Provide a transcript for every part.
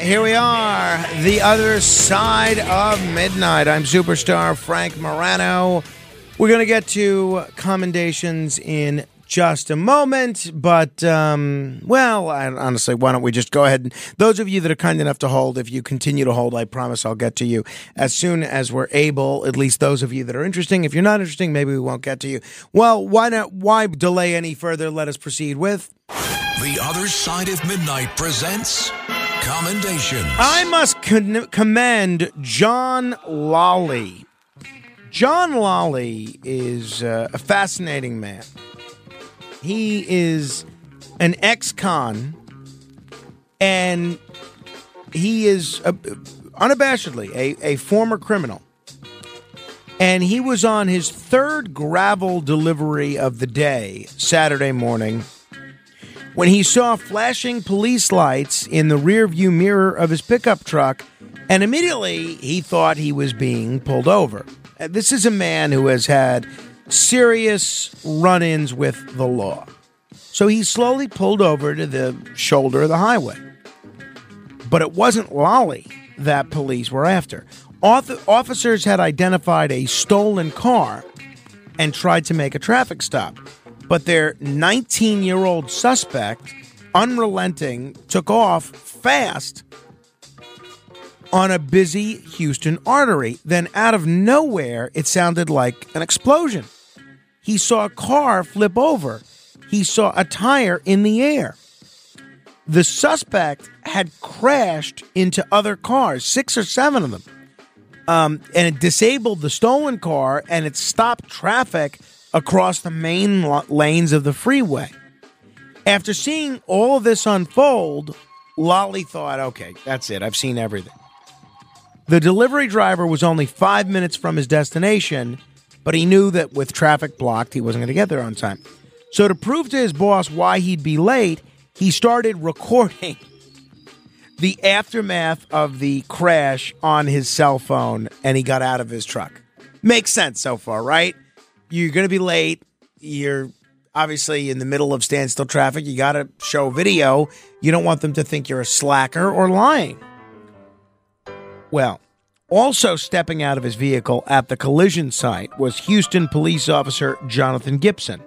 Here we are, the other side of midnight. I'm superstar Frank Morano. We're going to get to commendations in just a moment, but, um, well, I, honestly, why don't we just go ahead and those of you that are kind enough to hold, if you continue to hold, I promise I'll get to you as soon as we're able, at least those of you that are interesting. If you're not interesting, maybe we won't get to you. Well, why not? Why delay any further? Let us proceed with. The Other Side of Midnight presents Commendations. I must con- commend John Lolly. John Lolly is uh, a fascinating man. He is an ex con, and he is uh, unabashedly a, a former criminal. And he was on his third gravel delivery of the day, Saturday morning, when he saw flashing police lights in the rearview mirror of his pickup truck, and immediately he thought he was being pulled over. Uh, This is a man who has had serious run ins with the law. So he slowly pulled over to the shoulder of the highway. But it wasn't Lolly that police were after. Auth- officers had identified a stolen car and tried to make a traffic stop. But their 19 year old suspect, unrelenting, took off fast on a busy Houston artery. Then, out of nowhere, it sounded like an explosion. He saw a car flip over, he saw a tire in the air. The suspect had crashed into other cars, six or seven of them. Um, and it disabled the stolen car and it stopped traffic across the main lanes of the freeway. After seeing all this unfold, Lolly thought, okay, that's it. I've seen everything. The delivery driver was only five minutes from his destination, but he knew that with traffic blocked, he wasn't going to get there on time. So, to prove to his boss why he'd be late, he started recording the aftermath of the crash on his cell phone and he got out of his truck. Makes sense so far, right? You're going to be late. You're obviously in the middle of standstill traffic. You got to show video. You don't want them to think you're a slacker or lying. Well, also stepping out of his vehicle at the collision site was Houston police officer Jonathan Gibson,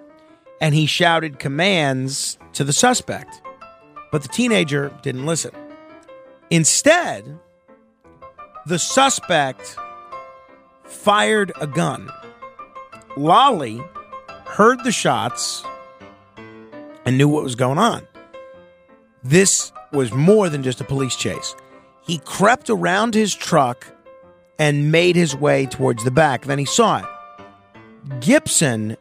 and he shouted commands to the suspect. But the teenager didn't listen. Instead, the suspect fired a gun. Lolly heard the shots and knew what was going on. This was more than just a police chase. He crept around his truck and made his way towards the back. Then he saw it. Gibson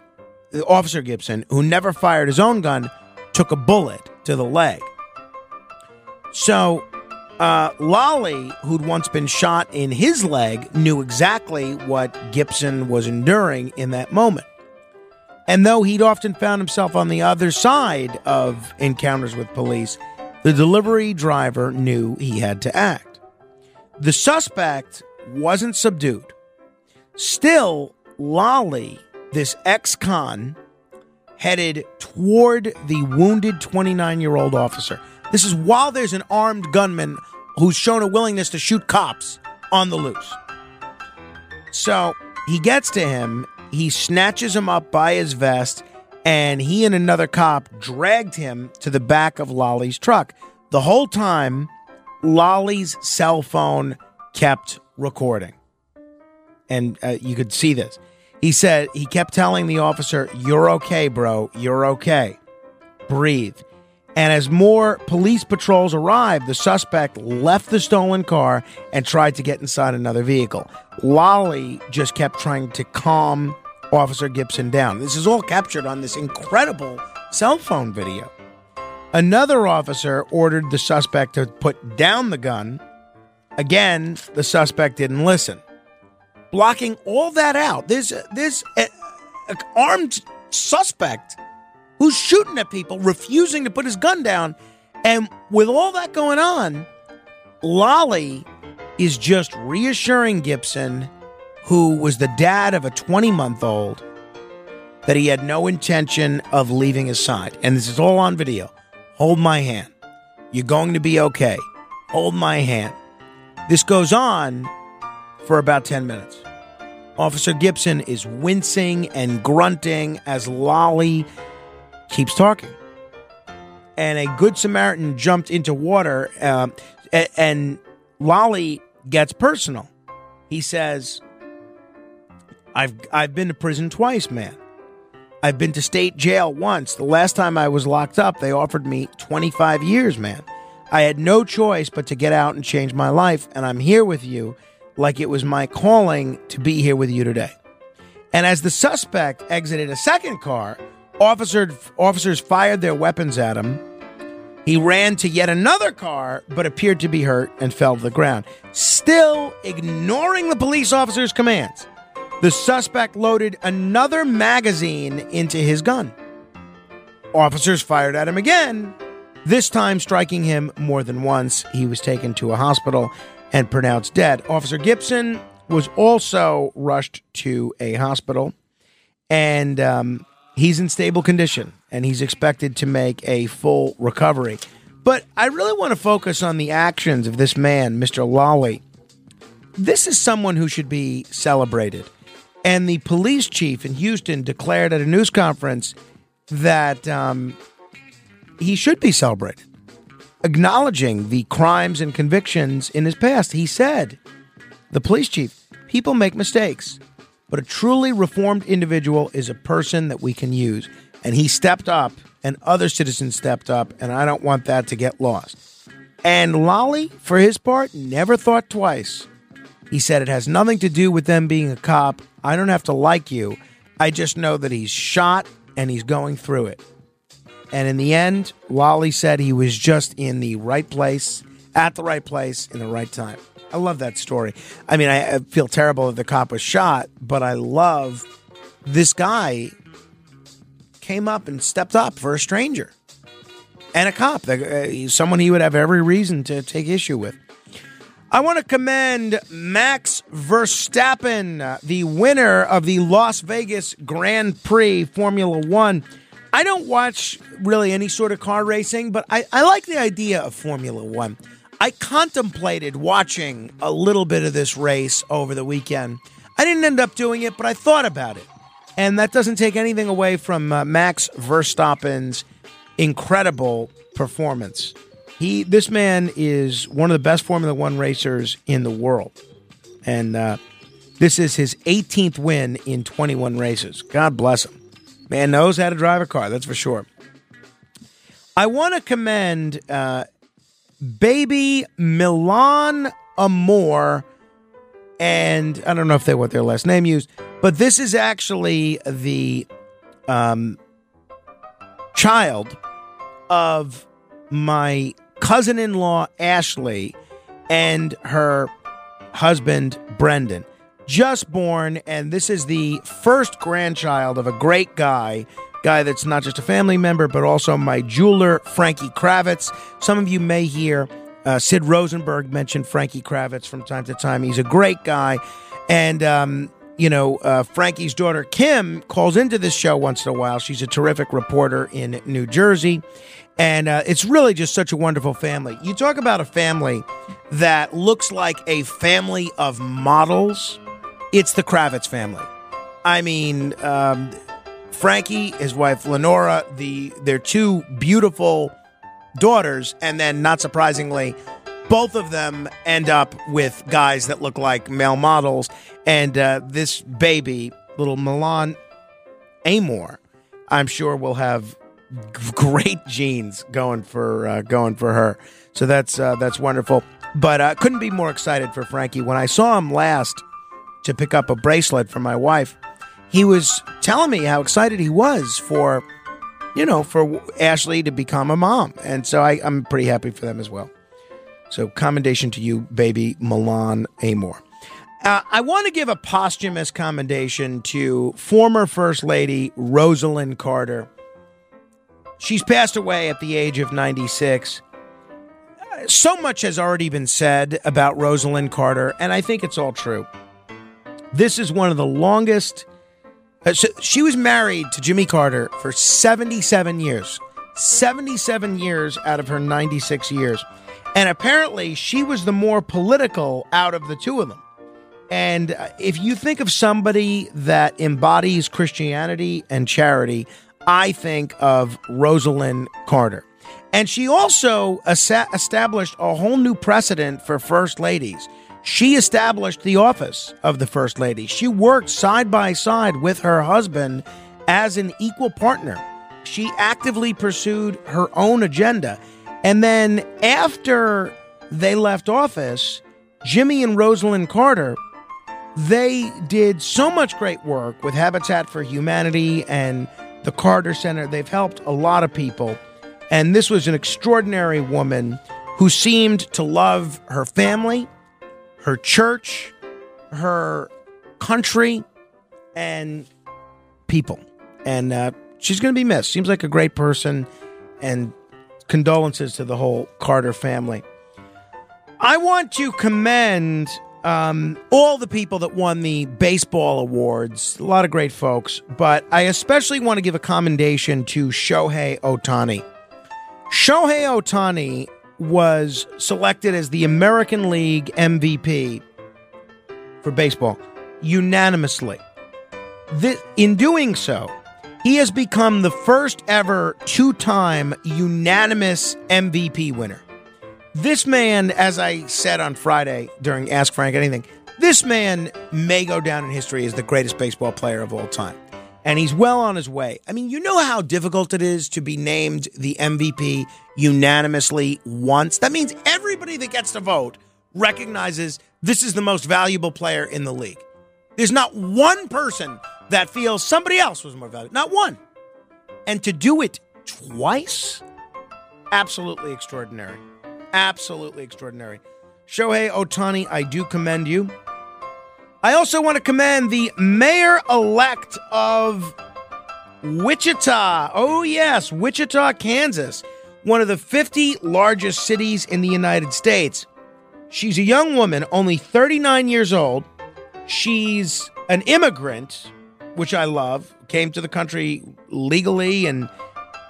Officer Gibson, who never fired his own gun, took a bullet to the leg. So, uh, Lolly, who'd once been shot in his leg, knew exactly what Gibson was enduring in that moment. And though he'd often found himself on the other side of encounters with police, the delivery driver knew he had to act. The suspect wasn't subdued. Still, Lolly, this ex con, headed toward the wounded 29 year old officer. This is while there's an armed gunman who's shown a willingness to shoot cops on the loose. So he gets to him, he snatches him up by his vest, and he and another cop dragged him to the back of Lolly's truck. The whole time, Lolly's cell phone kept recording. And uh, you could see this. He said, he kept telling the officer, You're okay, bro. You're okay. Breathe. And as more police patrols arrived, the suspect left the stolen car and tried to get inside another vehicle. Lolly just kept trying to calm Officer Gibson down. This is all captured on this incredible cell phone video. Another officer ordered the suspect to put down the gun. Again, the suspect didn't listen. Blocking all that out, there's, an armed suspect who's shooting at people, refusing to put his gun down. And with all that going on, Lolly is just reassuring Gibson, who was the dad of a 20 month old, that he had no intention of leaving his side. And this is all on video. Hold my hand. You're going to be okay. Hold my hand. This goes on for about 10 minutes. Officer Gibson is wincing and grunting as Lolly keeps talking. And a good Samaritan jumped into water, uh, and Lolly gets personal. He says, "I've I've been to prison twice, man. I've been to state jail once. The last time I was locked up, they offered me 25 years, man. I had no choice but to get out and change my life, and I'm here with you like it was my calling to be here with you today." And as the suspect exited a second car, Officer, officers fired their weapons at him. He ran to yet another car, but appeared to be hurt and fell to the ground. Still ignoring the police officer's commands, the suspect loaded another magazine into his gun. Officers fired at him again, this time striking him more than once. He was taken to a hospital and pronounced dead. Officer Gibson was also rushed to a hospital, and um, he's in stable condition and he's expected to make a full recovery. But I really want to focus on the actions of this man, Mr. Lolly. This is someone who should be celebrated. And the police chief in Houston declared at a news conference that um, he should be celebrated, acknowledging the crimes and convictions in his past. He said, the police chief, people make mistakes. But a truly reformed individual is a person that we can use. And he stepped up, and other citizens stepped up, and I don't want that to get lost. And Lolly, for his part, never thought twice. He said it has nothing to do with them being a cop. I don't have to like you. I just know that he's shot and he's going through it. And in the end, Lolly said he was just in the right place, at the right place, in the right time. I love that story. I mean, I, feel terrible that the cop was shot, but I love this guy came up and stepped up for a stranger and a cop, uh, someone he would have every reason to take issue with. I want to commend Max Verstappen, the winner of the Las Vegas Grand Prix Formula One. I don't watch really any sort of car racing, but I, I like the idea of Formula One. I contemplated watching a little bit of this race over the weekend. I didn't end up doing it, but I thought about it. And that doesn't take anything away from uh, Max Verstappen's incredible performance. He, this man is one of the best Formula One racers in the world, and uh, this is his 18th win in 21 races. God bless him. Man knows how to drive a car, that's for sure. I want to commend uh, baby Milan Amor, and I don't know if they want their last name used, but this is actually the um, child of my cousin in law, Ashley, and her husband, Brendan. Just born, and this is the first grandchild of a great guy, guy that's not just a family member, but also my jeweler, Frankie Kravitz. Some of you may hear uh, Sid Rosenberg mention Frankie Kravitz from time to time. He's a great guy. And, um, you know, uh, Frankie's daughter, Kim, calls into this show once in a while. She's a terrific reporter in New Jersey. And uh, it's really just such a wonderful family. You talk about a family that looks like a family of models, it's the Kravitz family. I mean, um, Frankie, his wife Lenora, the their two beautiful daughters, and then not surprisingly, both of them end up with guys that look like male models. And uh, this baby, little Milan Amor, I'm sure will have great genes going for uh, going for her. So that's uh, that's wonderful. But I uh, couldn't be more excited for Frankie. When I saw him last to pick up a bracelet for my wife, he was telling me how excited he was for, you know, for Ashley to become a mom. And so I, I'm pretty happy for them as well. So commendation to you, baby Milan Amor. Uh, I want to give a posthumous commendation to former First Lady Rosalynn Carter. She's passed away at the age of 96. Uh, So much has already been said about Rosalynn Carter, and I think it's all true. This is one of the longest. Uh, so she was married to Jimmy Carter for 77 years. 77 years out of her 96 years. And apparently, she was the more political out of the two of them. And uh, if you think of somebody that embodies Christianity and charity, I think of Rosalynn Carter. And she also established a whole new precedent for first ladies. She established the office of the first lady. She worked side by side with her husband as an equal partner. She actively pursued her own agenda. And then after they left office, Jimmy and Rosalynn Carter they did so much great work with Habitat for Humanity and the Carter Center. They've helped a lot of people. And this was an extraordinary woman who seemed to love her family, her church, her country, and people. And uh, she's going to be missed. Seems like a great person. And condolences to the whole Carter family. I want to commend um, all the people that won the baseball awards. A lot of great folks, but I especially want to give a commendation to Shohei Ohtani. Shohei Ohtani was selected as the American League MVP for baseball unanimously. Thi- in doing so, he has become the first ever two time unanimous MVP winner. This man, as I said on Friday during Ask Frank Anything, this man may go down in history as the greatest baseball player of all time. And he's well on his way. I mean, you know how difficult it is to be named the MVP unanimously once? That means everybody that gets to vote recognizes this is the most valuable player in the league. There's not one person that feels somebody else was more valuable. Not one. And to do it twice? Absolutely extraordinary. Absolutely extraordinary. Shohei Ohtani, I do commend you. I also want to commend the mayor elect of Wichita. Oh, yes, Wichita, Kansas, one of the 50 largest cities in the United States. She's a young woman, only 39 years old. She's an immigrant, which I love, came to the country legally and,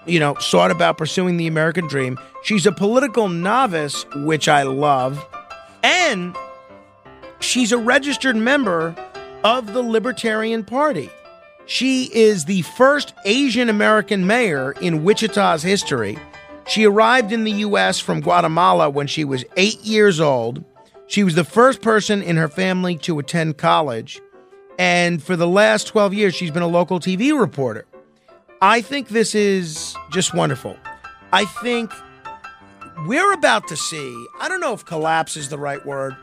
you know, sought about pursuing the American dream. She's a political novice, which I love. And she's a registered member of the Libertarian Party. She is the first Asian American mayor in Wichita's history. She arrived in the U.S. from Guatemala when she was eight years old. She was the first person in her family to attend college. And for the last 12 years, she's been a local TV reporter. I think this is just wonderful. I think we're about to see, I don't know if collapse is the right word,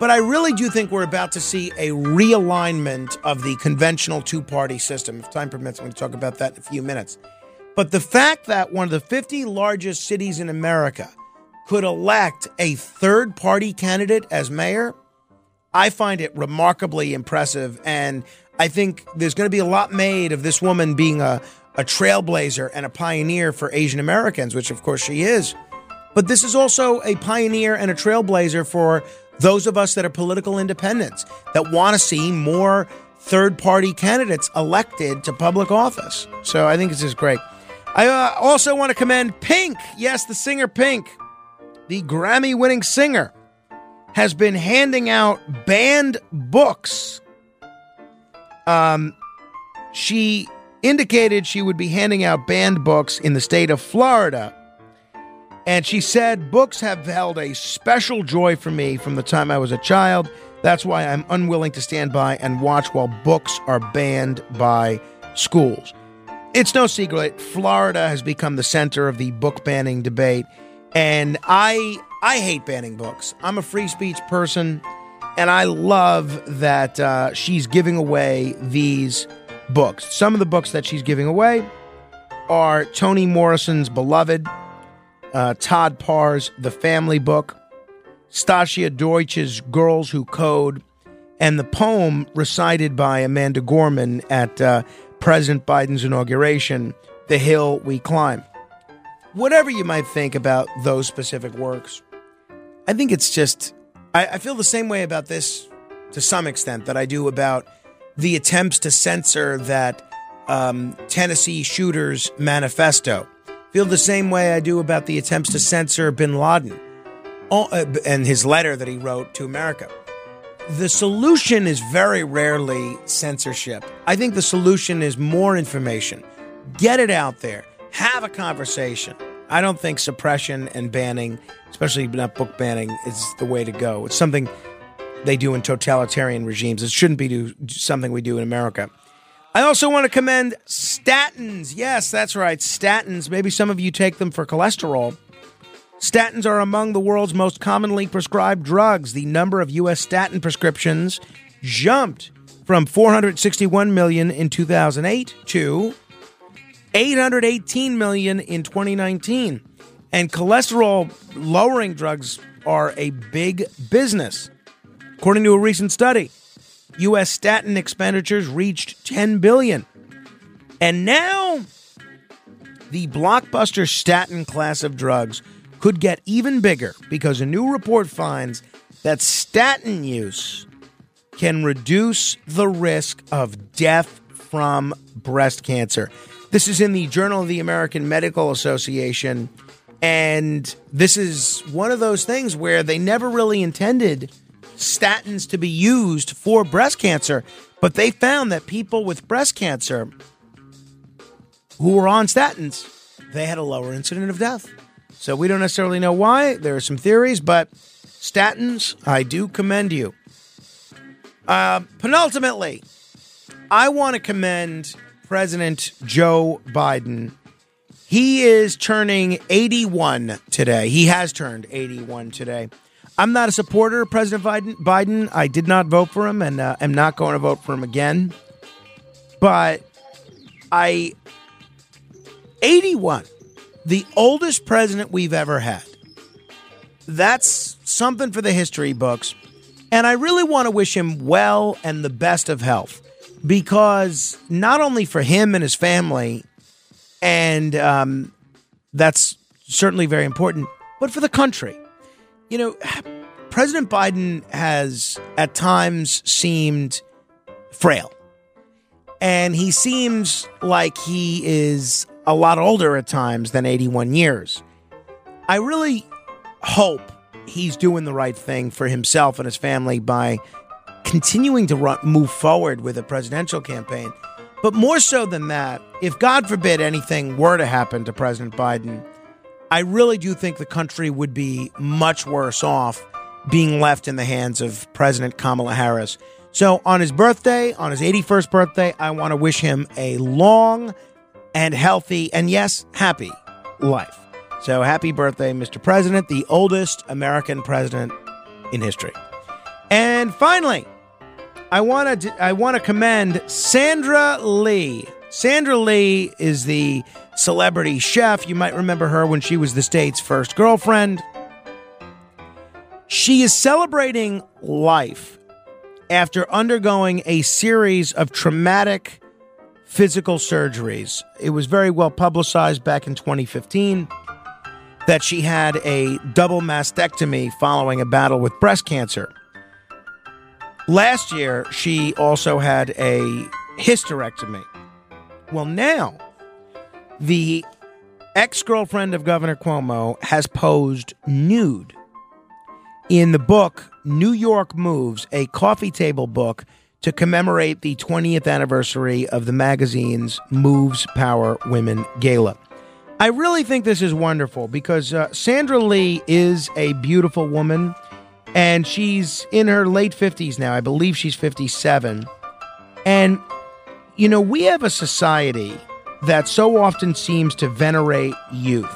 But I really do think we're about to see a realignment of the conventional two party system. If time permits, I'm going to talk about that in a few minutes. But the fact that one of the 50 largest cities in America could elect a third party candidate as mayor, I find it remarkably impressive. And I think there's going to be a lot made of this woman being a, a trailblazer and a pioneer for Asian Americans, which of course she is. But this is also a pioneer and a trailblazer for those of us that are political independents that want to see more third party candidates elected to public office. So I think this is great. I uh, also want to commend Pink. Yes, the singer Pink, the Grammy winning singer, has been handing out banned books. Um, she indicated she would be handing out banned books in the state of Florida and she said, Books have held a special joy for me from the time I was a child. That's why I'm unwilling to stand by and watch while books are banned by schools. It's no secret, Florida has become the center of the book banning debate. And I I hate banning books. I'm a free speech person, and I love that uh, she's giving away these books. Some of the books that she's giving away are Toni Morrison's Beloved, uh, Todd Parr's The Family Book, Stacia Deutsch's Girls Who Code, and the poem recited by Amanda Gorman at uh, President Biden's inauguration, The Hill We Climb. Whatever you might think about those specific works, I think it's just, I, I feel the same way about this to some extent that I do about the attempts to censor that um, Tennessee Shooter's manifesto feel the same way I do about the attempts to censor bin Laden uh, and his letter that he wrote to America. The solution is very rarely censorship. I think the solution is more information. Get it out there. Have a conversation. I don't think suppression and banning, especially not book banning, is the way to go. It's something they do in totalitarian regimes. It shouldn't be do, something we do in America. I also want to commend statins. Yes, that's right, statins. Maybe some of you take them for cholesterol. Statins are among the world's most commonly prescribed drugs. The number of U.S. statin prescriptions jumped from 461 million in 2008 to 818 million in 2019. And cholesterol lowering drugs are a big business, according to a recent study. U.S. statin expenditures reached 10 billion. And now the blockbuster statin class of drugs could get even bigger because a new report finds that statin use can reduce the risk of death from breast cancer. This is in the Journal of the American Medical Association. And this is one of those things where they never really intended statins to be used for breast cancer, but they found that people with breast cancer who were on statins, they had a lower incident of death. So we don't necessarily know why. There are some theories, but statins, I do commend you. Uh, penultimately, I want to commend President Joe Biden. He is turning 81 today. He has turned 81 today. I'm not a supporter of President Biden. Biden. I did not vote for him, and uh, am not going to vote for him again. But I, 81, the oldest president we've ever had. That's something for the history books. And I really want to wish him well and the best of health because not only for him and his family, and um, that's certainly very important, but for the country you know, President Biden has at times seemed frail. And he seems like he is a lot older at times than 81 years. I really hope he's doing the right thing for himself and his family by continuing to run, move forward with a presidential campaign. But more so than that, if God forbid anything were to happen to President Biden, I really do think the country would be much worse off being left in the hands of President Kamala Harris. So, on his birthday, on his 81st birthday, I want to wish him a long and healthy and, yes, happy life. So, happy birthday, Mr. President, the oldest American president in history. And finally, I want to I want to commend Sandra Lee. Sandra Lee is the celebrity chef. You might remember her when she was the state's first girlfriend. She is celebrating life after undergoing a series of traumatic physical surgeries. It was very well publicized back in 2015 that she had a double mastectomy following a battle with breast cancer. Last year, she also had a hysterectomy. Well, now, the ex girlfriend of Governor Cuomo has posed nude in the book New York Moves, a coffee table book to commemorate the 20th anniversary of the magazine's Moves Power Women Gala. I really think this is wonderful because uh, Sandra Lee is a beautiful woman and she's in her late 50s now. I believe she's 57. And, you know, we have a society that so often seems to venerate youth.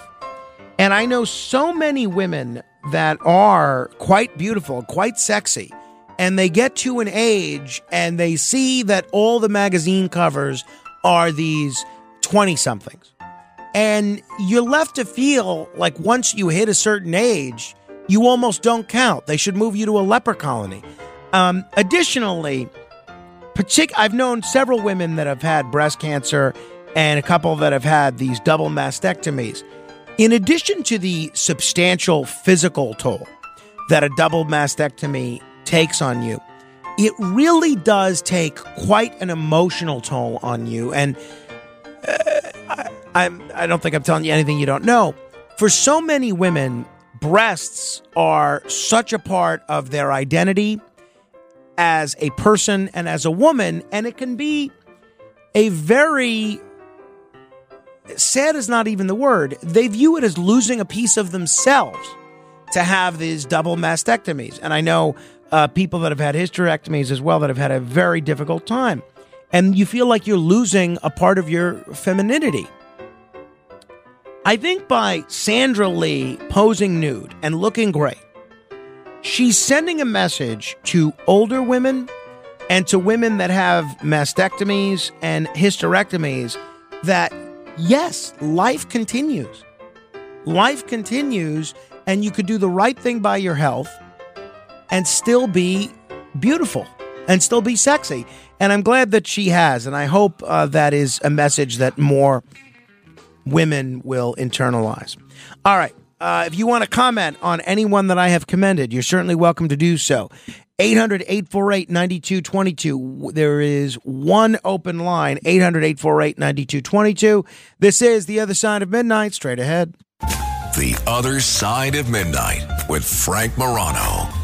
And I know so many women that are quite beautiful, quite sexy, and they get to an age and they see that all the magazine covers are these 20 somethings and you're left to feel like once you hit a certain age, you almost don't count. They should move you to a leper colony. Um, additionally, partic- I've known several women that have had breast cancer and a couple that have had these double mastectomies. In addition to the substantial physical toll that a double mastectomy takes on you, it really does take quite an emotional toll on you. And uh, I'm I don't think I'm telling you anything you don't know. For so many women, breasts are such a part of their identity as a person and as a woman, and it can be a very sad is not even the word. They view it as losing a piece of themselves to have these double mastectomies. And I know uh, people that have had hysterectomies as well that have had a very difficult time. And you feel like you're losing a part of your femininity. I think by Sandra Lee posing nude and looking great, she's sending a message to older women and to women that have mastectomies and hysterectomies that yes, life continues. Life continues, and you could do the right thing by your health and still be beautiful and still be sexy. And I'm glad that she has, and I hope uh, that is a message that more women will internalize. All right. Uh, if you want to comment on anyone that I have commended, you're certainly welcome to do so. 800 848 9222. There is one open line 800 848 9222. This is The Other Side of Midnight. Straight ahead. The Other Side of Midnight with Frank Morano.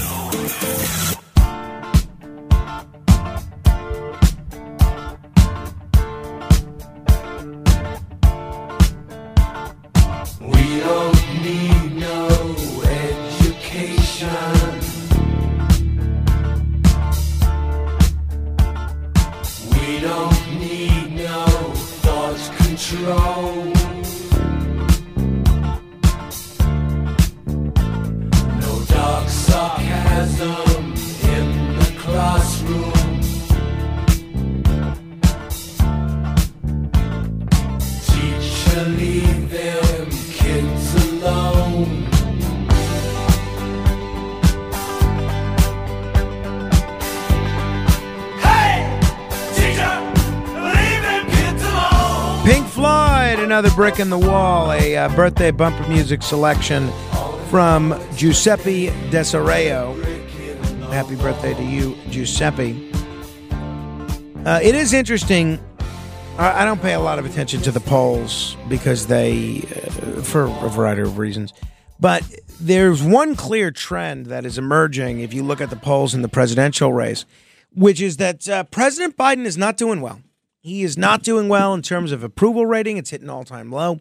Birthday bumper music selection from Giuseppe Desareo. Happy birthday to you, Giuseppe. Uh, it is interesting. I, don't pay a lot of attention to the polls because they, uh, for a variety of reasons. But there's one clear trend that is emerging if you look at the polls in the presidential race, which is that uh, President Biden is not doing well. He is not doing well in terms of approval rating, it's hitting all time low.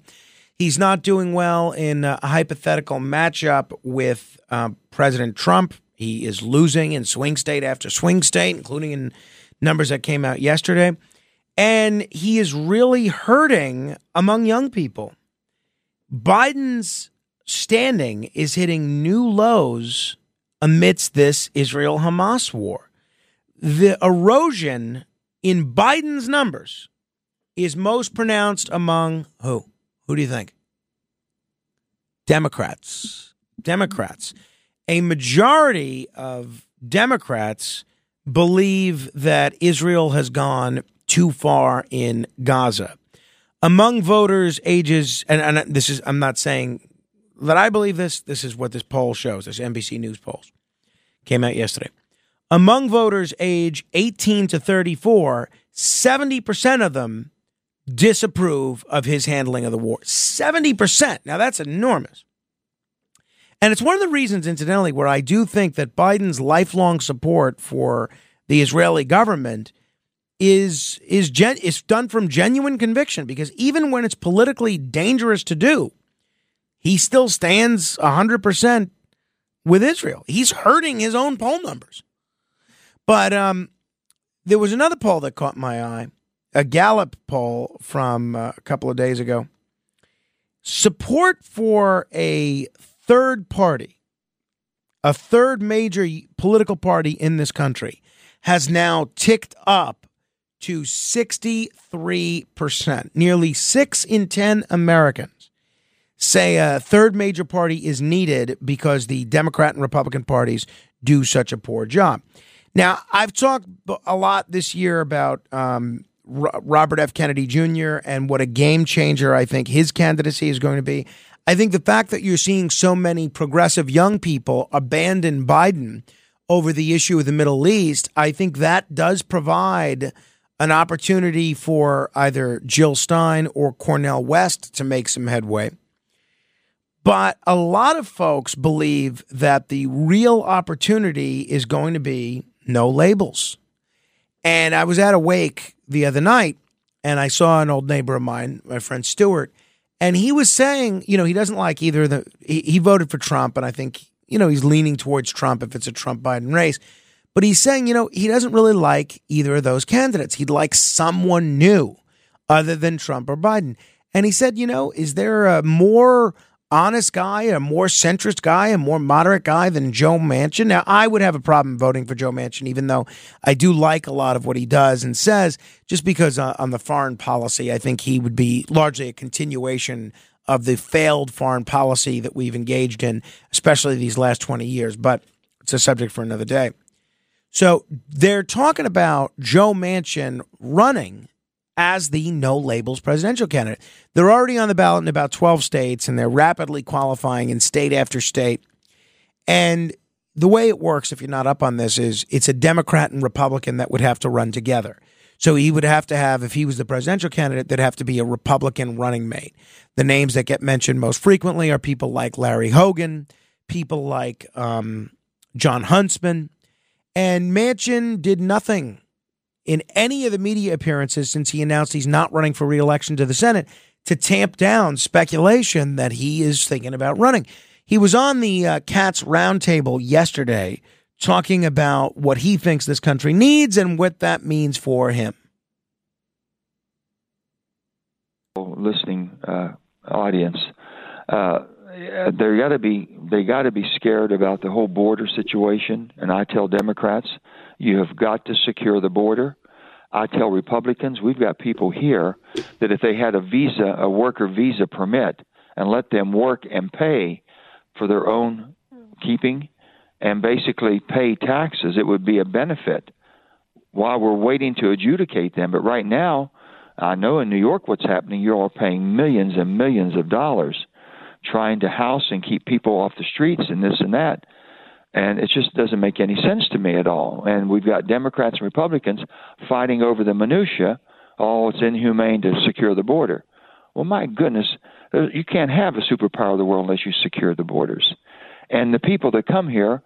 He's not doing well in a hypothetical matchup with uh, President Trump. He is losing in swing state after swing state, including in numbers that came out yesterday. And he is really hurting among young people. Biden's standing is hitting new lows amidst this Israel Hamas war. The erosion in Biden's numbers is most pronounced among who? Who do you think? Democrats. Democrats. A majority of Democrats believe that Israel has gone too far in Gaza. Among voters ages, and, and this is, I'm not saying that I believe this, this is what this poll shows, this NBC News polls came out yesterday. Among voters age 18 to 34, 70% of them disapprove of his handling of the war. 70%. Now that's enormous. And it's one of the reasons, incidentally, where I do think that Biden's lifelong support for the Israeli government is is gen, is done from genuine conviction. Because even when it's politically dangerous to do, he still stands hundred percent with Israel. He's hurting his own poll numbers. But um, there was another poll that caught my eye, a Gallup poll from uh, a couple of days ago. Support for a third party, a third major political party in this country, has now ticked up to 63%. Nearly six in 10 Americans say a third major party is needed because the Democrat and Republican parties do such a poor job. Now, I've talked a lot this year about um, Robert F. Kennedy Jr. and what a game changer I think his candidacy is going to be. I think the fact that you're seeing so many progressive young people abandon Biden over the issue of the Middle East, I think that does provide an opportunity for either Jill Stein or Cornel West to make some headway. But a lot of folks believe that the real opportunity is going to be no labels. And I was at a wake the other night and I saw an old neighbor of mine, my friend Stewart, and he was saying, you know, he doesn't like either the he, he voted for Trump, and I think you know he's leaning towards Trump if it's a Trump Biden race. But he's saying, you know, he doesn't really like either of those candidates. He'd like someone new other than Trump or Biden. And he said, you know, is there a more honest guy, a more centrist guy, a more moderate guy than Joe Manchin. Now, I would have a problem voting for Joe Manchin, even though I do like a lot of what he does and says, just because uh, on the foreign policy, I think he would be largely a continuation of the failed foreign policy that we've engaged in, especially these last 20 years. But it's a subject for another day. So they're talking about Joe Manchin running as the no labels presidential candidate. They're already on the ballot in about 12 states and they're rapidly qualifying in state after state. And the way it works, if you're not up on this, is it's a Democrat and Republican that would have to run together. So he would have to have, if he was the presidential candidate, there'd have to be a Republican running mate. The names that get mentioned most frequently are people like Larry Hogan, people like um, Jon Huntsman. And Manchin did nothing in any of the media appearances since he announced he's not running for reelection to the Senate to tamp down speculation that he is thinking about running. He was on the uh, Cats Roundtable yesterday talking about what he thinks this country needs and what that means for him. Listening uh, audience, uh, they got to be they got to be scared about the whole border situation. And I tell Democrats, you have got to secure the border. I tell Republicans, we've got people here that if they had a visa, a worker visa permit, and let them work and pay for their own keeping and basically pay taxes, it would be a benefit while we're waiting to adjudicate them. But right now, I know in New York what's happening. You're all paying millions and millions of dollars trying to house and keep people off the streets and this and that. And it just doesn't make any sense to me at all. And we've got Democrats and Republicans fighting over the minutia. Oh, it's inhumane to secure the border. Well, my goodness, uh, you can't have a superpower of the world unless you secure the borders. And the people that come here,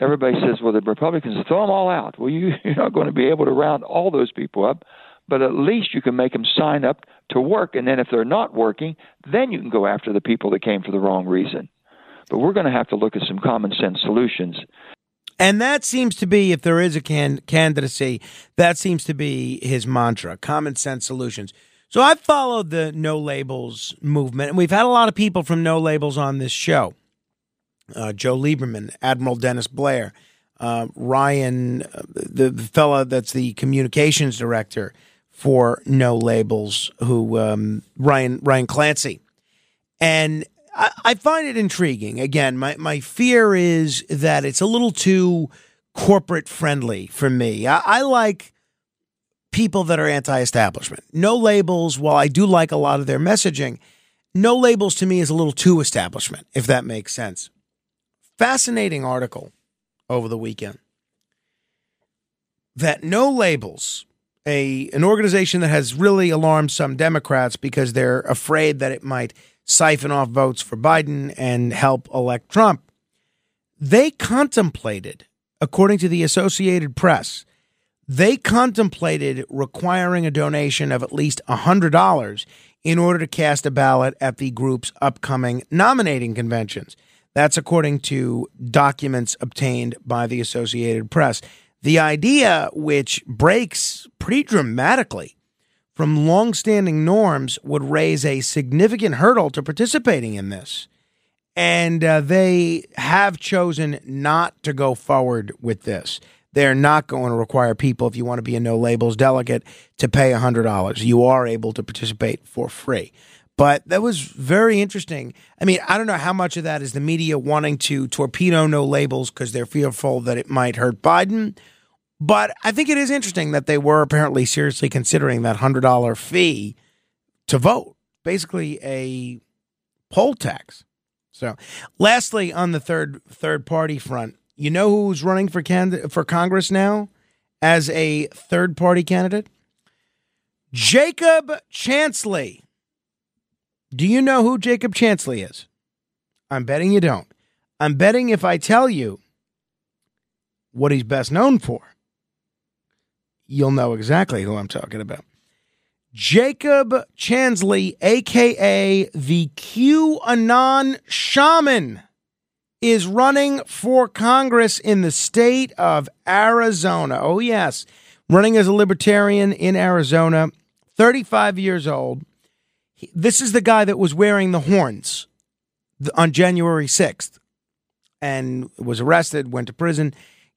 everybody says, well, the Republicans throw them all out. Well, you, you're not going to be able to round all those people up, but at least you can make them sign up to work. And then if they're not working, then you can go after the people that came for the wrong reason. But we're going to have to look at some common sense solutions. And that seems to be, if there is a can- candidacy, that seems to be his mantra common sense solutions. So I've followed the no labels movement, and we've had a lot of people from no labels on this show uh, Joe Lieberman, Admiral Dennis Blair, uh, Ryan, uh, the, the fella that's the communications director for No Labels, who um, Ryan Ryan Clancy, and I, I find it intriguing. Again, my my fear is that it's a little too corporate friendly for me. I, I like people that are anti-establishment. No labels. While I do like a lot of their messaging, no labels to me is a little too establishment, if that makes sense. Fascinating article over the weekend that no labels a an organization that has really alarmed some Democrats because they're afraid that it might siphon off votes for Biden and help elect Trump. They contemplated, according to the Associated Press, they contemplated requiring a donation of at least $100 in order to cast a ballot at the group's upcoming nominating conventions. That's according to documents obtained by the Associated Press. The idea, which breaks pretty dramatically from longstanding norms, would raise a significant hurdle to participating in this. And uh, they have chosen not to go forward with this. They're not going to require people, if you want to be a no labels delegate, to pay $100. You are able to participate for free. But that was very interesting. I mean, I don't know how much of that is the media wanting to torpedo no labels because they're fearful that it might hurt Biden. But I think it is interesting that they were apparently seriously considering that $100 fee to vote, basically a poll tax. So, lastly, on the third third party front, you know who's running for candidate for Congress now as a third party candidate? Jacob Chansley. Do you know who Jacob Chansley is? I'm betting you don't. I'm betting if I tell you what he's best known for, you'll know exactly who I'm talking about. Jacob Chansley, aka the QAnon Shaman, is running for Congress in the state of Arizona. Oh, yes, running as a libertarian in Arizona, 35 years old. This is the guy that was wearing the horns on January 6th and was arrested, went to prison,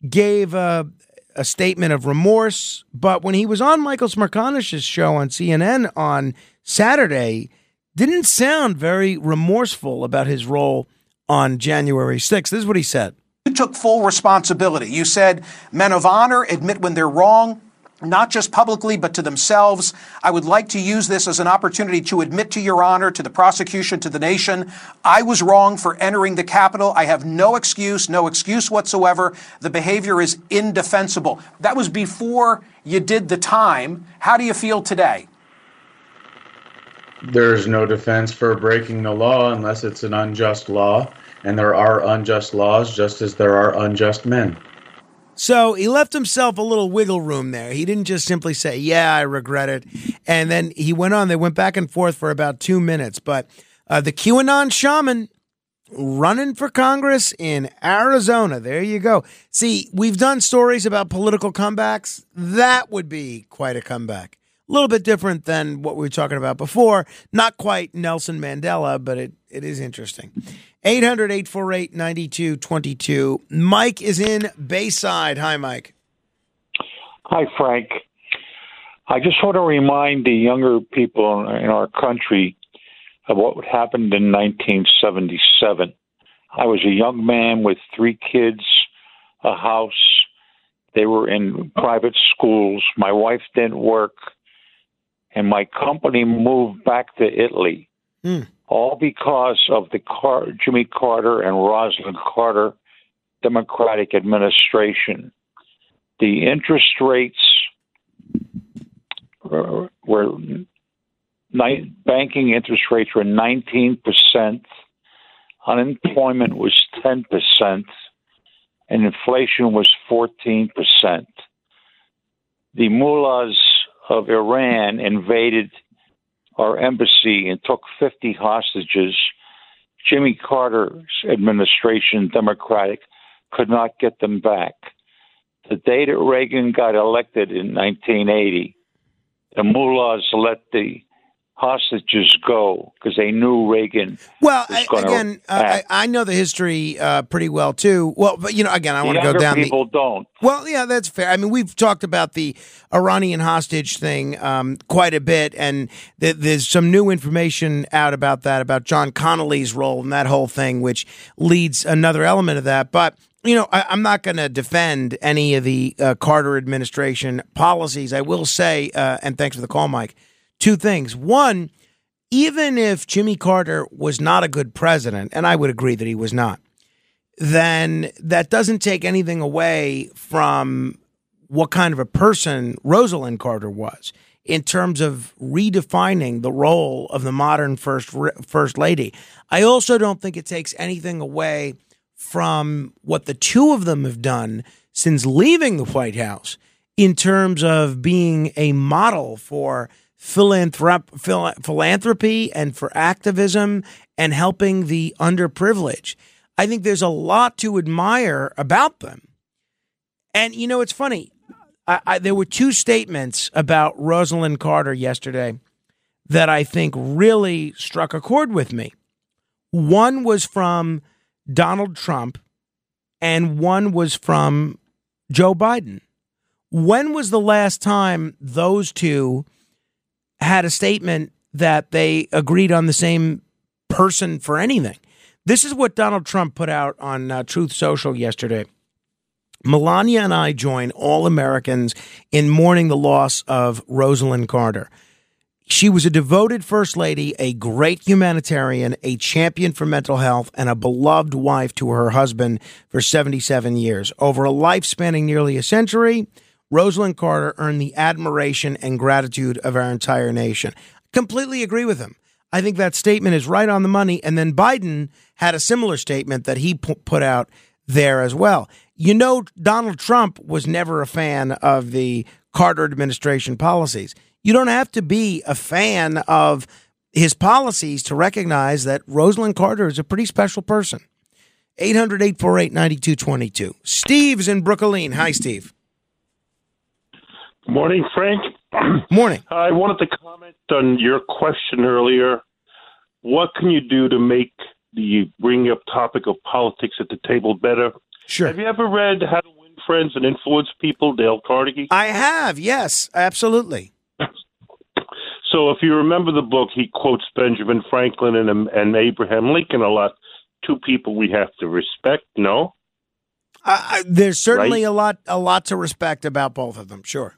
gave a, a statement of remorse. But when he was on Michael Smerconish's show on CNN on Saturday, didn't sound very remorseful about his role on January 6th. This is what he said. You took full responsibility. You said men of honor admit when they're wrong, not just publicly, but to themselves. I would like to use this as an opportunity to admit to your honor, to the prosecution, to the nation. I was wrong for entering the Capitol. I have no excuse, no excuse whatsoever. The behavior is indefensible. That was before you did the time. How do you feel today? There's no defense for breaking the law unless it's an unjust law, and there are unjust laws just as there are unjust men. So he left himself a little wiggle room there. He didn't just simply say, Yeah, I regret it. And then he went on. They went back and forth for about two minutes. But uh, the QAnon shaman running for Congress in Arizona. There you go. See, we've done stories about political comebacks. That would be quite a comeback. A little bit different than what we were talking about before. Not quite Nelson Mandela, but it, it is interesting. 800 848 9222. Mike is in Bayside. Hi, Mike. Hi, Frank. I just want to remind the younger people in our country of what happened in 1977. I was a young man with three kids, a house. They were in private schools. My wife didn't work, and my company moved back to Italy. Hmm. all because of the Car- Jimmy Carter and Rosalynn Carter Democratic administration. The interest rates were ni- banking interest rates were 19 percent, unemployment was 10 percent, and inflation was 14 percent. The mullahs of Iran invaded our embassy and took 50 hostages. Jimmy Carter's administration, Democratic, could not get them back. The day that Reagan got elected in 1980, the mullahs let the hostages go because they knew Reagan Well, I, again, uh, I. I know the history uh, pretty well too. Well, but you know, again, I want to go down the. people don't. Well, yeah, that's fair. I mean, we've talked about the Iranian hostage thing um, quite a bit, and th- there's some new information out about that, about John Connolly's role in that whole thing, which leads another element of that. But you know, I, I'm not going to defend any of the uh, Carter administration policies. I will say, uh, and thanks for the call, Mike. Two things. One, even if Jimmy Carter was not a good president, and I would agree that he was not, then that doesn't take anything away from what kind of a person Rosalynn Carter was in terms of redefining the role of the modern first first lady. I also don't think it takes anything away from what the two of them have done since leaving the White House in terms of being a model for philanthrop- phil- philanthropy and for activism and helping the underprivileged. I think there's a lot to admire about them. And you know, it's funny. I, I, there were two statements about Rosalynn Carter yesterday that I think really struck a chord with me. One was from Donald Trump, and one was from Joe Biden. When was the last time those two had a statement that they agreed on the same person for anything? This is what Donald Trump put out on uh, Truth Social yesterday. Melania and I join all Americans in mourning the loss of Rosalynn Carter. She was a devoted First Lady, a great humanitarian, a champion for mental health, and a beloved wife to her husband for 77 years. Over a life spanning nearly a century, Rosalynn Carter earned the admiration and gratitude of our entire nation. Completely agree with him. I think that statement is right on the money. And then Biden had a similar statement that he put out there as well. You know, Donald Trump was never a fan of the Carter administration policies. You don't have to be a fan of his policies to recognize that Rosalynn Carter is a pretty special person. 800 848 9222. Steve's in Brooklyn. Hi, Steve. Morning, Frank. Morning. I wanted to comment on your question earlier. What can you do to make the bring up topic of politics at the table better? Sure. Have you ever read How to Win Friends and Influence People, Dale Carnegie? I have, yes, absolutely. So, if you remember the book, he quotes Benjamin Franklin and, and Abraham Lincoln a lot. Two people we have to respect. No, I, I, there's certainly Right. a lot, a lot to respect about both of them. Sure.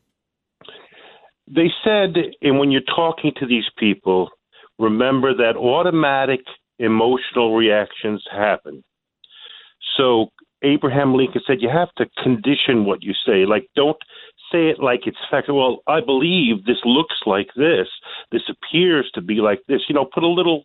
They said, and when you're talking to these people, remember that automatic emotional reactions happen. So Abraham Lincoln said you have to condition what you say. Like, don't say it like it's fact. Well, I believe this looks like this. This appears to be like this. You know, put a little.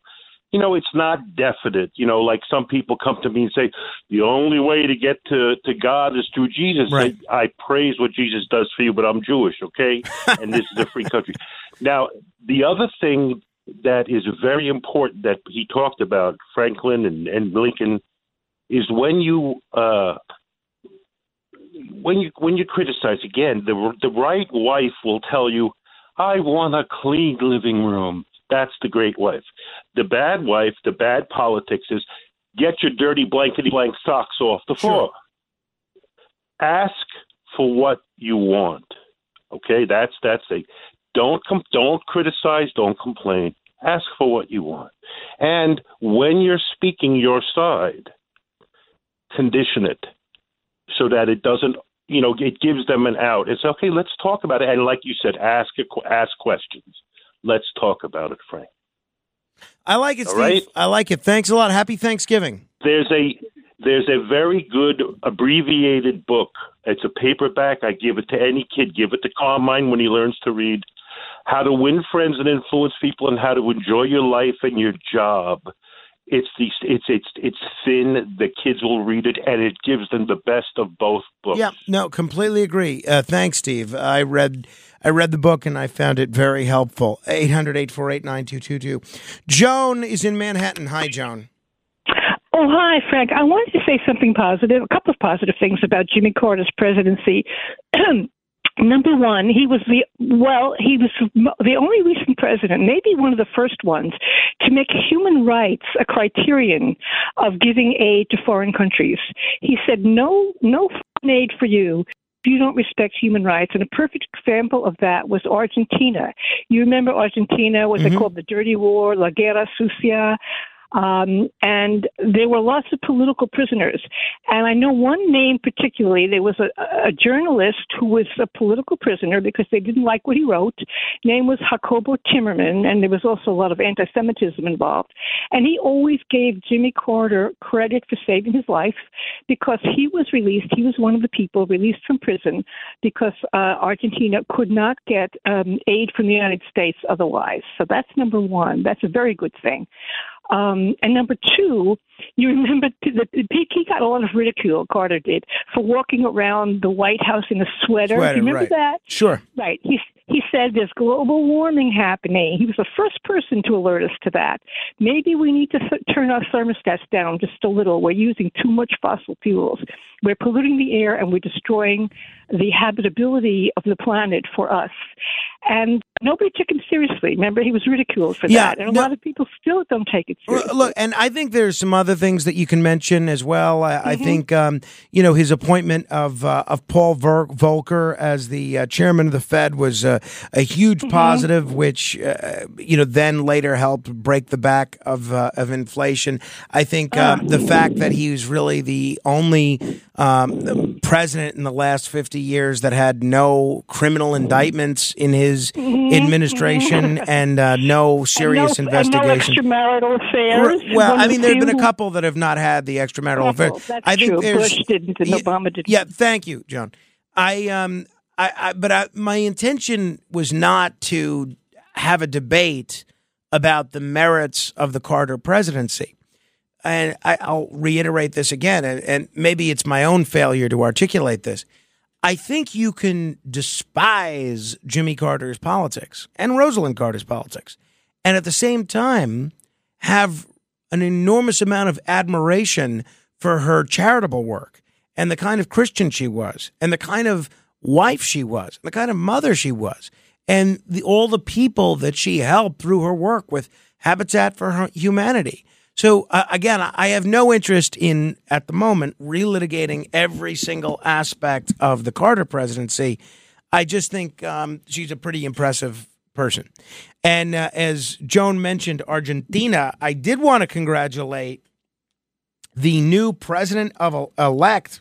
You know, it's not definite. You know, like some people come to me and say, the only way to get to, to God is through Jesus. Right. I, I praise what Jesus does for you, but I'm Jewish, okay? and this is a free country. Now, the other thing that is very important that he talked about, Franklin and, and Lincoln, is when you uh, when you when you criticize again, the the right wife will tell you, "I want a clean living room." That's the great wife. The bad wife, the bad politics is, get your dirty blankety blank socks off the floor. Ask for what you want. Okay, that's that's a don't com- don't criticize, don't complain. Ask for what you want. And when you're speaking your side, condition it so that it doesn't, you know, it gives them an out. It's okay. Let's talk about it. And like you said, ask a, qu- ask questions. Let's talk about it, Frank. I like it, All Steve. right. I like it. Thanks a lot. Happy Thanksgiving. There's a there's a very good abbreviated book. It's a paperback. I give it to any kid. Give it to Carmine when he learns to read. How to win friends and influence people, and how to enjoy your life and your job. It's the it's it's it's thin. The kids will read it, and it gives them the best of both books. Yeah, no, completely agree. Uh, thanks, Steve. I read I read the book and I found it very helpful. 800-848-9222. Joan is in Manhattan. Hi, Joan. Oh, hi, Frank. I wanted to say something positive, a couple of positive things about Jimmy Carter's presidency. Number one, he was the well, he was the only recent president, maybe one of the first ones, to make human rights a criterion of giving aid to foreign countries. He said, "No, no foreign aid for you." if You don't respect human rights, and a perfect example of that was Argentina. You remember Argentina, what they mm-hmm. called the Dirty War, La Guerra Sucia. Um, and there were lots of political prisoners. And I know one name particularly. There was a, a journalist who was a political prisoner because they didn't like what he wrote. Name was Jacobo Timerman, and there was also a lot of anti-Semitism involved. And he always gave Jimmy Carter credit for saving his life because he was released. He was one of the people released from prison because uh, Argentina could not get um, aid from the United States otherwise. So that's number one. That's a very good thing. Um, and number two, you remember that he got a lot of ridicule, Carter did, for walking around the White House in a sweater. Sweater, you remember right. that? Sure. Right. He he said there's global warming happening. He was the first person to alert us to that. Maybe we need to th- turn our thermostats down just a little. We're using too much fossil fuels. We're polluting the air and we're destroying the habitability of the planet for us. And nobody took him seriously. Remember, he was ridiculed for Yeah, that. And a no- lot of people still don't take it seriously. Look, and I think there's some other things that you can mention as well. I, I think um, you know his appointment of uh, of Paul Ver- Volcker as the uh, chairman of the Fed was a huge positive, which uh, you know then later helped break the back of uh, of inflation. I think um, the fact that he was really the only um, president in the last 50 years that had no criminal indictments in his administration and uh, no serious and no, investigation. And no extramarital affairs. Well, I mean, there have been a couple that have not had the extramarital affair. Couple, that's I think true. Bush didn't and yeah, Obama didn't. Yeah, thank you, John. I um, I, I but I, my intention was not to have a debate about the merits of the Carter presidency. And I, I'll reiterate this again, and, and maybe it's my own failure to articulate this. I think you can despise Jimmy Carter's politics and Rosalynn Carter's politics, and at the same time have an enormous amount of admiration for her charitable work and the kind of Christian she was, and the kind of wife she was, and the kind of mother she was, and the, all the people that she helped through her work with Habitat for Humanity. So uh, again, I have no interest in at the moment relitigating every single aspect of the Carter presidency. I just think um, she's a pretty impressive person. And uh, as Joan mentioned, Argentina, I did want to congratulate the new president of elect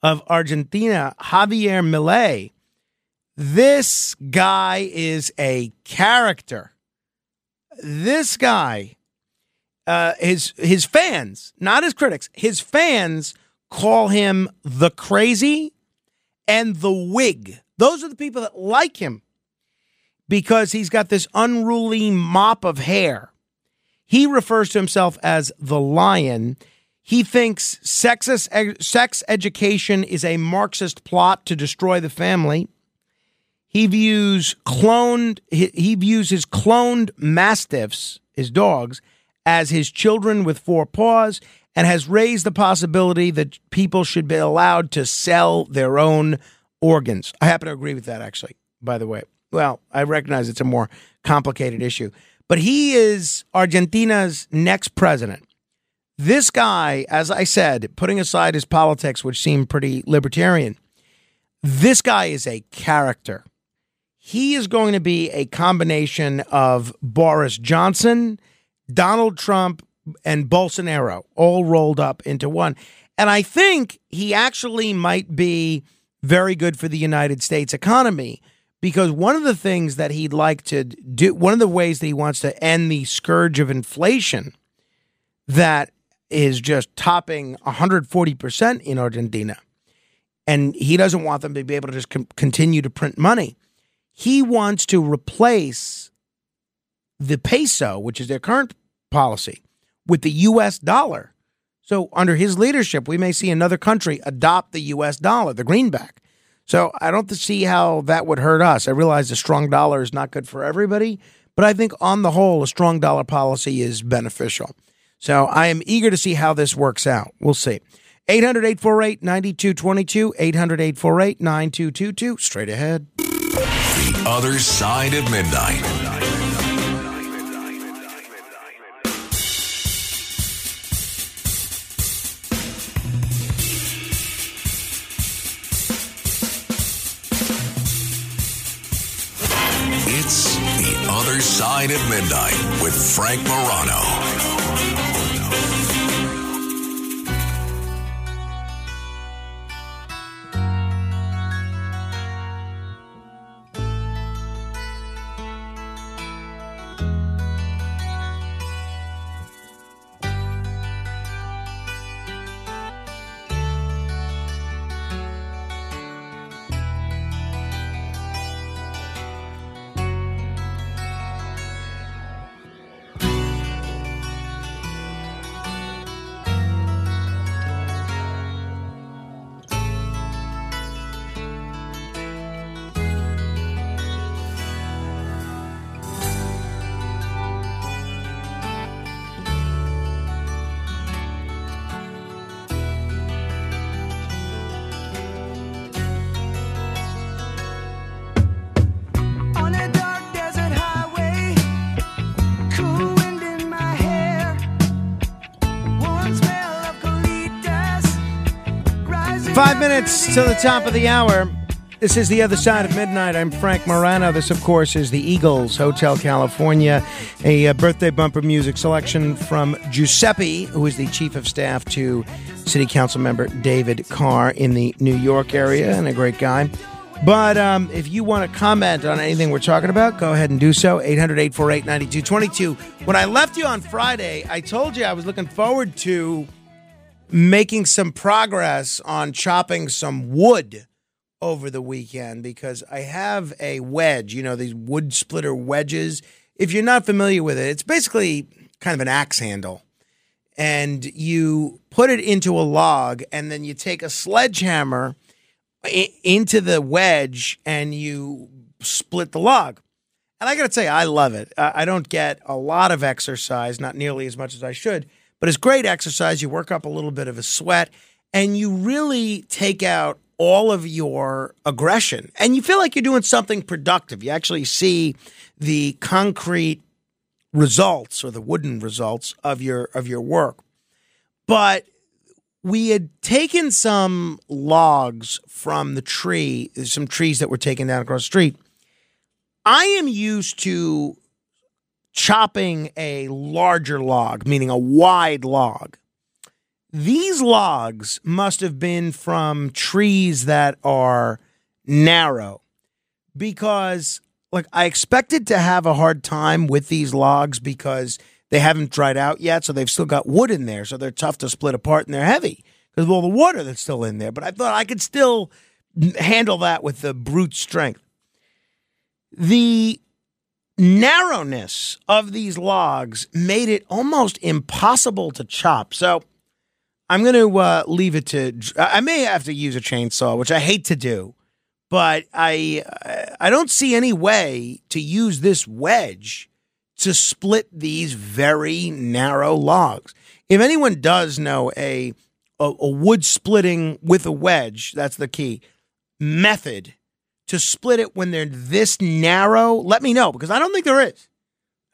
of Argentina, Javier Milei. This guy is a character. This guy, uh, his his fans, not his critics, his fans call him the crazy and the wig. Those are the people that like him because he's got this unruly mop of hair. He refers to himself as the lion. He thinks sexist, sex education is a Marxist plot to destroy the family. He views cloned he, he views his cloned mastiffs, his dogs, as his children with four paws and has raised the possibility that people should be allowed to sell their own organs. I happen to agree with that actually, by the way. Well, I recognize it's a more complicated issue, but he is Argentina's next president. This guy, as I said, putting aside his politics, which seem pretty libertarian, this guy is a character. He is going to be a combination of Boris Johnson, Donald Trump, and Bolsonaro all rolled up into one. And I think he actually might be very good for the United States economy because one of the things that he'd like to do, one of the ways that he wants to end the scourge of inflation that is just topping 140% in Argentina, and he doesn't want them to be able to just con- continue to print money. He wants to replace the peso, which is their current policy, with the US dollar. So, under his leadership, we may see another country adopt the US dollar, the greenback. So, I don't see how that would hurt us. I realize a strong dollar is not good for everybody, but I think on the whole, a strong dollar policy is beneficial. So, I am eager to see how this works out. We'll see. 800 848 9222, 800 848 9222. Straight ahead. The other side of midnight. Other Side of Midnight with Frank Morano. Minutes to the top of the hour. This is the other side of midnight. I'm Frank Morano. This, of course, is the Eagles Hotel California, a uh, birthday bumper music selection from Giuseppe, who is the chief of staff to City Council member David Carr in the New York area, and a great guy. But um, if you want to comment on anything we're talking about, go ahead and do so. 800 848 9222. When I left you on Friday, I told you I was looking forward to making some progress on chopping some wood over the weekend because I have a wedge, you know, these wood splitter wedges. If you're not familiar with it, it's basically kind of an axe handle. And you put it into a log, and then you take a sledgehammer i- into the wedge and you split the log. And I got to say, I love it. I I don't get a lot of exercise, not nearly as much as I should, but it's great exercise. You work up a little bit of a sweat and you really take out all of your aggression and you feel like you're doing something productive. You actually see the concrete results or the wooden results of your of your work. But we had taken some logs from the tree, some trees that were taken down across the street. I am used to chopping a larger log, meaning a wide log. These logs must have been from trees that are narrow because like I expected to have a hard time with these logs because they haven't dried out yet, so they've still got wood in there, so they're tough to split apart and they're heavy because of all the water that's still in there. But I thought I could still handle that with the brute strength. The narrowness of these logs made it almost impossible to chop. So I'm going to uh, leave it to. I may have to use a chainsaw, which I hate to do, but I I don't see any way to use this wedge to split these very narrow logs. If anyone does know a a, a wood splitting with a wedge, that's the key method to split it when they're this narrow, let me know because I don't think there is.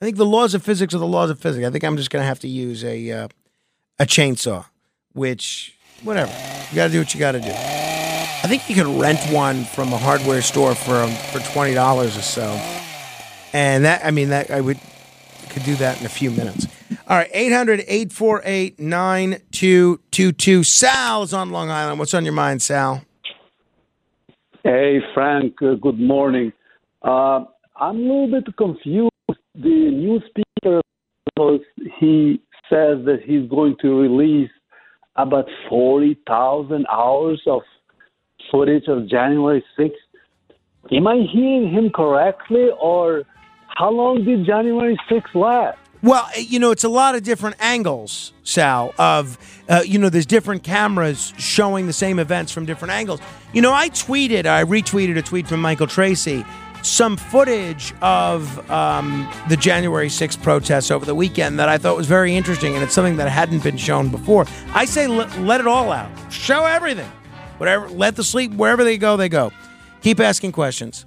I think the laws of physics are the laws of physics. I think I'm just going to have to use a uh, a chainsaw, which whatever. You got to do what you got to do. I think you can rent one from a hardware store for um, for twenty dollars or so, and that I mean that I would could do that in a few minutes. All right, 800-848-9222. Sal is on Long Island. What's on your mind, Sal? Hey, Frank, uh, good morning. Uh, I'm a little bit confused. The new speaker, he says that he's going to release about 40,000 hours of footage of January 6th. Am I hearing him correctly, or how long did January 6th last? Well, eh, you know, it's a lot of different angles, Sal, of, uh, you know, there's different cameras showing the same events from different angles. You know, I tweeted, I retweeted a tweet from Michael Tracey, some footage of um, the January 6th protests over the weekend that I thought was very interesting, and it's something that hadn't been shown before. I say let, let it all out, show everything. Whatever, let the sleep, wherever they go, they go. Keep asking questions.